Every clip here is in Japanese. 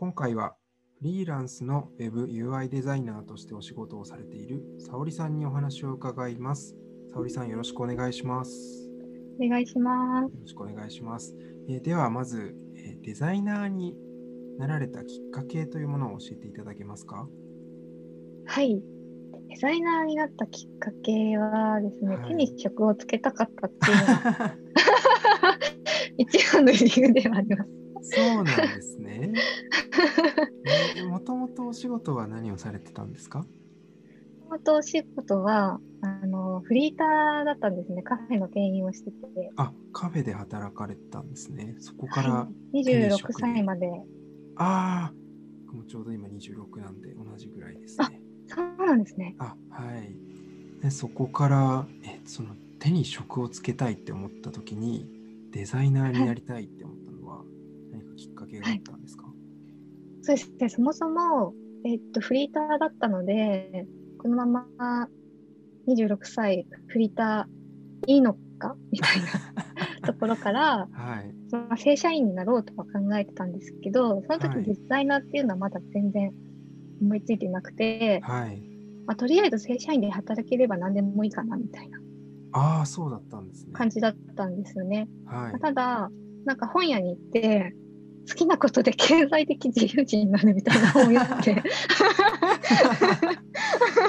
今回はフリーランスの WebUI デザイナーとしてお仕事をされている沙織さんにお話を伺います。沙織さんよろしくお願いします。お願いします。よろしくお願いします。えーではまず、えーデザイナーになられたきっかけというものを教えていただけますか？はい。デザイナーになったきっかけはですね、はい手に職をつけたかったっていうのが 一番の理由ではあります。そうなんですね。もともとお仕事は何をされてたんですか？もとお仕事はあのフリーターだったんですね。カフェの店員をしてて。あ、カフェで働かれてたんですね。そこから、はい、手に26職で歳まで。ああ、僕もちょうど今26なんで同じぐらいですね。そうなんですね。あ、はい。でそこからえその手に職をつけたいって思った時にデザイナーになりたいって思った何かきっかけがあったんですか、そうですね。そもそも、えっと、フリーターだったので、このまま26歳フリーターいいのか？みたいな ところから、はい。まあ、正社員になろうとは考えてたんですけど、そのはい時デザイナーっていうのはまだ全然思いついてなくて、はい。まあ、とりあえず正社員で働ければ何でもいいかなみたいなああ、そうだったんですね。感じだったんですよね。はいまあ。ただ、なんか本屋に行って、好きなことで経済的自由人になるみたいな本を読んで、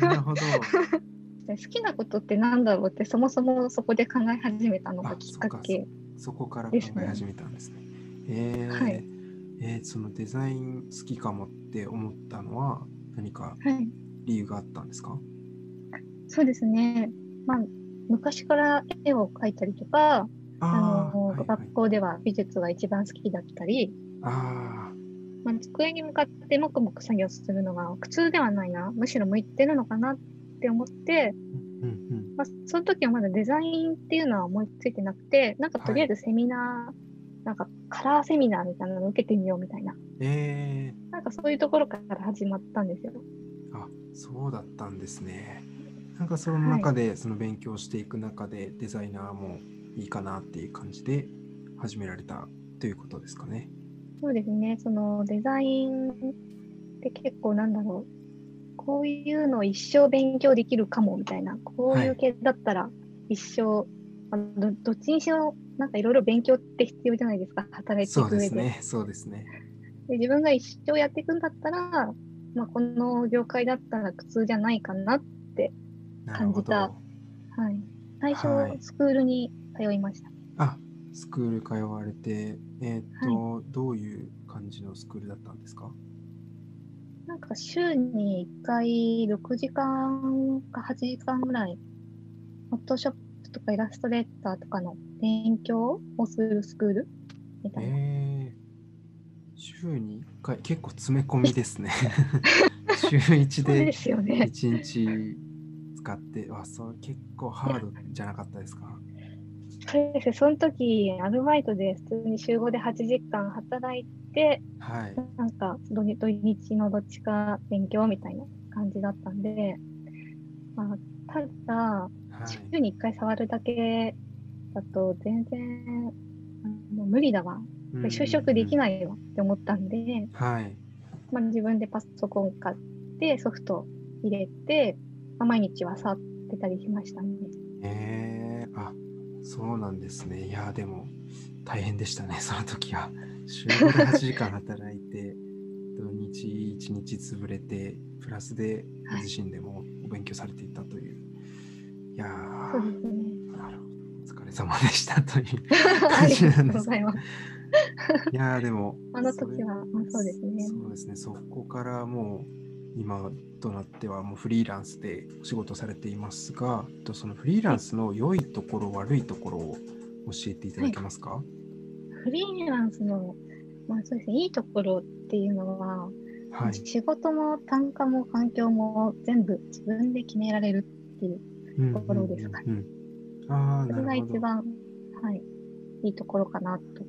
なるほど。で好きなことってなんだろうってそもそもそこで考え始めたのがあきっかけ。そこから考え始めたんですね。えーはいえーそのデザイン好きかもって思ったのは何かはい、理由があったんですか？そうですね。まあ、昔から絵を描いたりとか、あのはいはい。学校では美術が一番好きだったり、あまあ、机に向かって黙々作業するのが苦痛ではないな、むしろ向いてるのかなって思って、ーうんうん。まあ、その時はまだデザインっていうのは思いついてなくて、なんかとりあえずセミナー、なんかカラーセミナーみたいなのを受けてみようみたいな、えなんかそういうところから始まったんですよ。ー、あそうだったんですね。なんかその中で、その勉強していく中でデザイナーもいいかなっていう感じで始められたということですかね。そうですね、そのデザインって結構なんだろう、こういうのを一生勉強できるかもみたいな、こういう系だったら一生、あのどどっちにしろなんかいろいろ勉強って必要じゃないですか、働いていそうく上で。ですね。そうですね。で自分が一生やっていくんだったら、まあ、この業界だったら苦痛じゃないかな。なるほど。感はい、最初、はいスクールに通いました。あスクール通われて、えーっと、どういう感じのスクールだったんですか？なんか週に1回6時間か8時間ぐらい、フォトショップとかイラストレーターとかの勉強をするスクールみたいな。えー、週に1回、結構詰め込みですね。週1そうでですよね。1日使って、あ、そう結構ハードじゃなかったですか？そうですね。その時、アルバイトで普通に週5で8時間働いて、はい。なんか土日のどっちか勉強みたいな感じだったんで、まあ、ただ、はい。週に1回触るだけだと全然あの無理だわ。で就職できい。ないわって思ったんで、はい。まあ、自分でパソコン買ってソフト入れて、まあ、毎日は触ってたりしましたね。えー、あ、そうなんですね。いや、でも大変でしたね、その時は。週5で8時間働いて、土日1日潰れて、プラスでご自身でもお勉強されていたという。いやーそうですね。なるほど。お疲れ様でしたというあ 感じりがとうなんです。ございます。いやーでも、あの時は、まあ、そうですね。そうですね。そこからもう今となってはもうフリーランスでお仕事されていますが、えっとそのフリーランスの良いところ、悪いところを教えていただけますか、フリーランスの、まあそうですね、いいところっていうのは、はい。仕事も単価も環境も全部自分で決められるっていう、うんところですかねうんうんうんああ、それが。一番、はい、いいところかなと。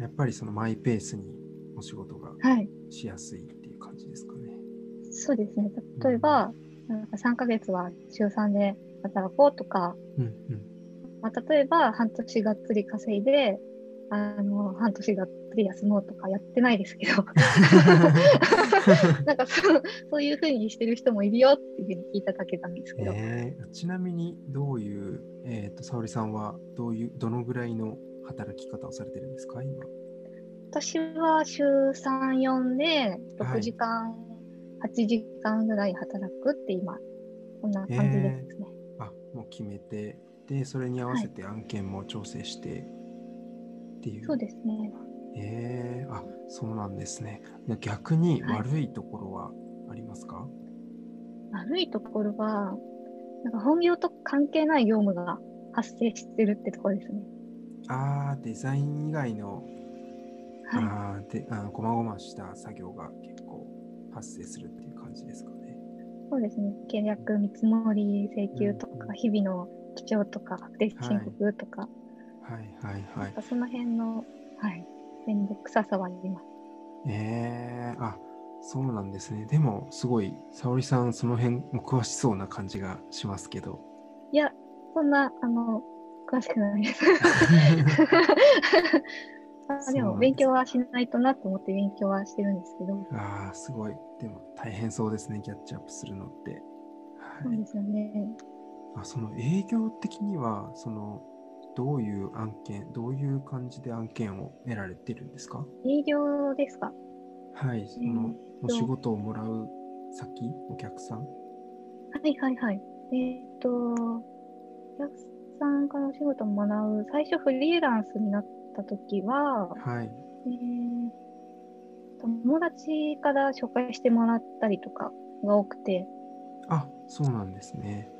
やっぱりそのマイペースにお仕事がはい、しやすいっていう感じですか？ね。そうですね。例えば、なんか3ヶ月は週3で働こうとか、うんうん。まあ、例えば半年がっつり稼いで、あの半年がっつり休もうとかやってないですけど なんかそうそういうふうにしてる人もいるよっていうふうに聞いただけなんですけど、えーちなみにどういう、えっ、と、沙織さんはどういう、どのぐらいの働き方をされてるんですか、今？私は週3、4ではい6時間、8時間ぐらい働くって今、こんな感じですね。あ、もう決めて、で、それに合わせて案件も調整してっていう。そうですね。えー、あ、そうなんですね。逆にはい悪いところはありますか、悪いところは、なんか本業と関係ない業務が発生してるってところですね。ああ、デザイン以外の、はい。あーであー、こまごました作業が発生するっていう感じですかね。そうですね。契約見積もり請求とか、うんうん日々の記帳とか、確定申告とか、はいはいはい。その辺の、はい、面倒くささはあります。えー、あ、そうなんですね。でも、すごい、沙織さん、その辺も詳しそうな感じがしますけど。いや、そんな、あの、詳しくないです。あでも、勉強はしないとなと思って勉強はしてるんですけど、ああ、すごい。でも、大変そうですね、キャッチアップするのって。はいそうで。すよね。あその営業的には、その、どういう案件、どういう感じで案件を得られてるんですか？営業ですか？はい、その、お仕事をもらう先、お客さん？はいはいはい。えーっと、お客さんからお仕事をもらう、最初フリーランスになった時は、はい。えー友達から紹介してもらったりとかが多くて、あ、そうなんですね。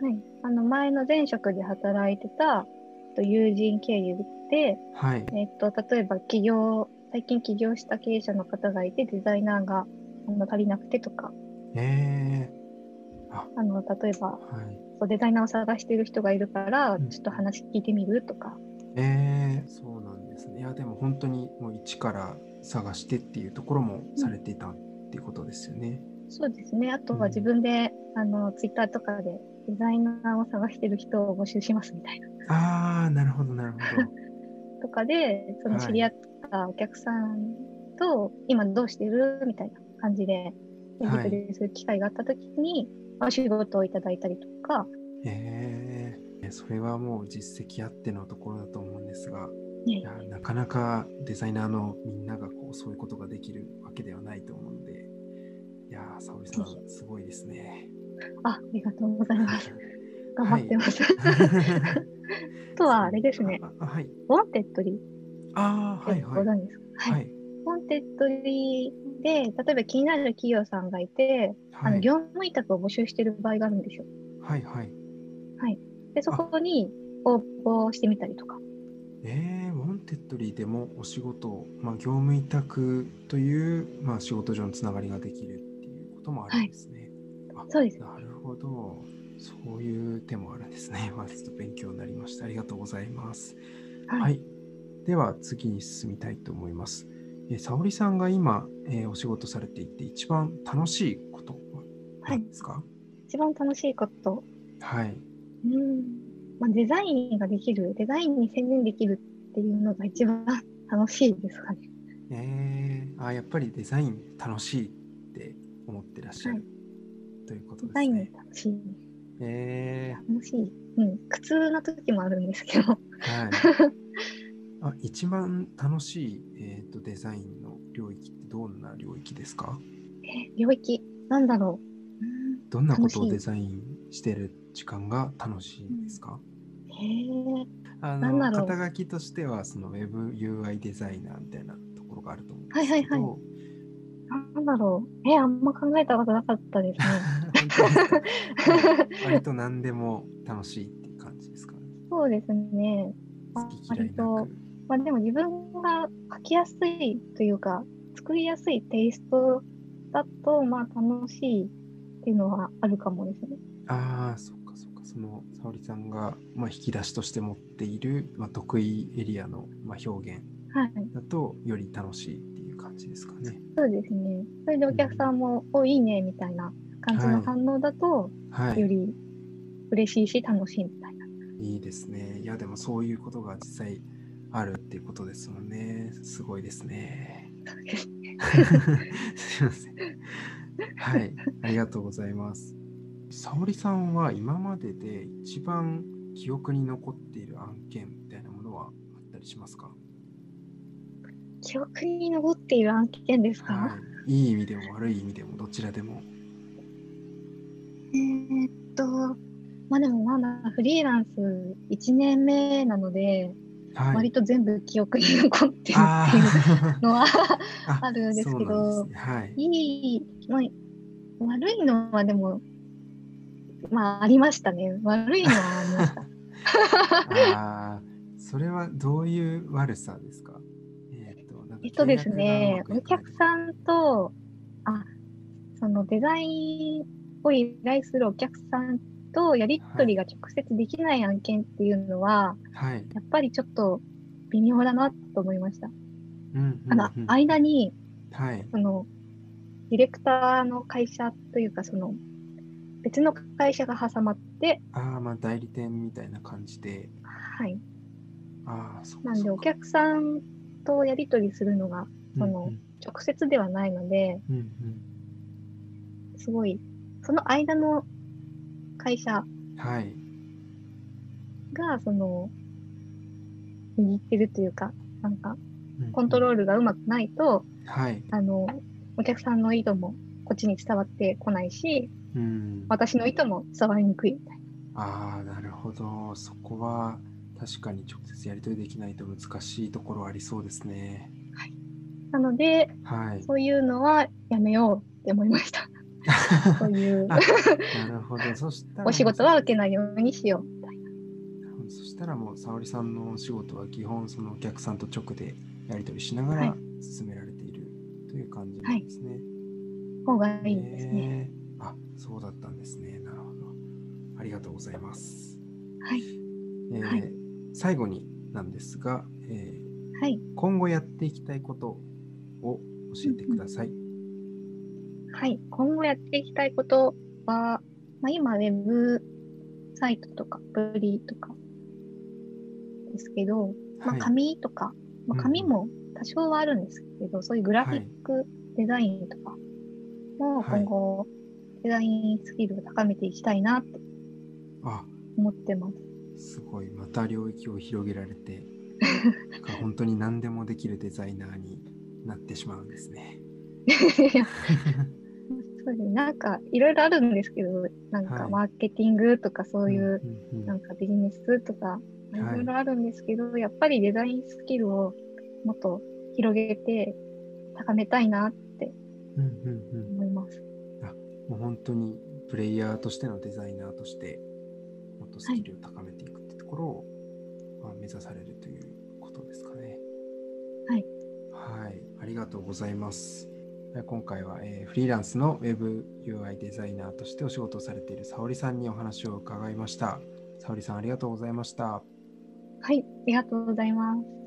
はい、あの前の前職で働いてたえっと友人経由で、はい。えっと、例えば起業、最近起業した経営者の方がいて、デザイナーがあの足りなくてとか、えー、あ、あの例えばはい。そうデザイナーを探している人がいるから、うんちょっと話聞いてみるとか、えー、そうなんですね。いや、でも本当にもう一から探してっていうところもされていたっていうことですよね。そうですね。あとうんは自分で、あの、ツイッターとかでデザイナーを探してる人を募集しますみたいな。ああ、なるほど、なるほど。とかで、そのはい知り合ったお客さんと、今どうしてる？みたいな感じで、やりはい取りする機会があったときに、お仕事をいただいたりとか、えー、それはもう実績あってのところだと思うんですが、ねいやなかなかデザイナーのみんながこうそういうことができるわけではないと思うので、いやー、沙織さん、すごいですね。あ、ありがとうございます。頑張ってます。ああ とはあれですね、あはい。 Wantedlyああ、はいはい。ははい。 Wantedlyで、例えば気になる企業さんがいて、あのはい。業務委託を募集してる場合があるんですよ。はいはい。で、そこに応募してみたりとか。えー、 Wantedlyでもお仕事を、まあ、業務委託という、まあ、仕事上のつながりができるっていうこともあるんですね。あそうです。なるほど。そういう手もあるんですね。まあ、ちょっと勉強になりました。ありがとうございます。はい。はい。では次に進みたいと思います。えー、沙織さんが今、えーお仕事されていて一番楽しいことは何ですか？一番楽しいこと。はい。うん。まあ、デザインができる、デザインに専念できるっていうのが一番楽しいですかね。えー、あやっぱりデザイン楽しいって思ってらっしゃる、はいということデザインですね。楽しい。え楽しい。うん。苦痛な時もあるんですけど。ー、はい。あ一番楽しい、えー、とデザインの領域ってどんな領域ですか？え、領域、なんだろう。うんどんなことをデザインしてる時間が楽しいんですか、へえ。あの肩書きとしてはその WebUI デザイナーみたいなところがあると思うんですはいけど、はいはいなんだろう。え、あんま考えたことなかったですね。割と何でも楽しいっていう感じですかね。そうですね。好き嫌いな割く。まあでも自分が書きやすいというか、作りやすいテイストだと、まあ楽しいっていうのはあるかもですね。ああ、そっかそっか。その沙織さんが、まあ、引き出しとして持っている、まあ、得意エリアの、まあ、表現はい。だとより楽しいっていう感じですかね。そうですね。それでお客さんも、お、いいね、みたいな感じの反応だと、はい。より嬉しいし楽しいみたいな。いいですね。いや、でもそういうことが実際あるっていうことですもんね。すごいですね。そうですね。すいません。はい、ありがとうございます。沙織さんは今までで一番記憶に残っている案件みたいなものはあったりしますか？記憶に残っている案件ですか、はい。いい意味でも悪い意味でもどちらでも。えーっと、まあでもまだフリーランス1年目なので、はい。割と全部記憶に残ってるっていうあのはあ あるんですけどねはい。いい、まあ、悪いのはでも、まあありましたね。悪いのはありました。ああ、それはどういう悪さですか？えっ、と、なんかえっとですね、お客さんと、あ、そのデザインを依頼するお客さんとやり取りが直接できない案件っていうのは、はい。やっぱりちょっと微妙だなと思いました。うんうんうんあの、間に、はい。その、ディレクターの会社というか、その、別の会社が挟まって、ああ、まあ代理店みたいな感じで。はい。ああ、そうなんで、お客さんとやり取りするのが、そのうん直接ではないので、うんうんすごい、その間の会社。が、その、握ってるというか、なんか、コントロールがうまくないと、はい。あの、お客さんの意図もこっちに伝わってこないし、うん。私の意図も伝わりにくいみたいああ、なるほど。そこは確かに直接やり取りできないと難しいところありそうですね。な。なので、はい。そういうのはやめようって思いました。そういうあなるほど。そしたらお仕事は受けないようにしようみたいな。そしたらもう沙織さんのお仕事は基本そのお客さんと直でやり取りしながらは進められているという感じなんですね。方がいいですね。へーあ、そうだったんですね。なるほど。ありがとうございます。はい。えーはい最後になんですが、えーはい。今後やっていきたいことを教えてください。はい。今後やっていきたいことは、まあ、今、ウェブサイトとか、アプリとかですけど、まあ、はい。紙とか、まあ、紙も多少はあるんですけど、そういうグラフィックデザインとかもはい今後、デザインスキルを高めていきたいなってあ、思ってます。すごい。また領域を広げられて、本当に何でもできるデザイナーになってしまうんですね。いやそうですね。なんか、いろいろあるんですけど、なんはいか、マーケティングとか、そういう、なんかビジネスとか、いろいろあるんですけど、やっぱりデザインスキルをもっと広げて高めたいなってもう本当にプレイヤーとしてのデザイナーとしてもっとスキルを高めていくってところを、まあ、目指されるということですかね。はい。はい。ありがとうございます。え今回は、えーフリーランスの WebUI デザイナーとしてお仕事をされている沙織さんにお話を伺いました。沙織さんありがとうございました。はい、ありがとうございます。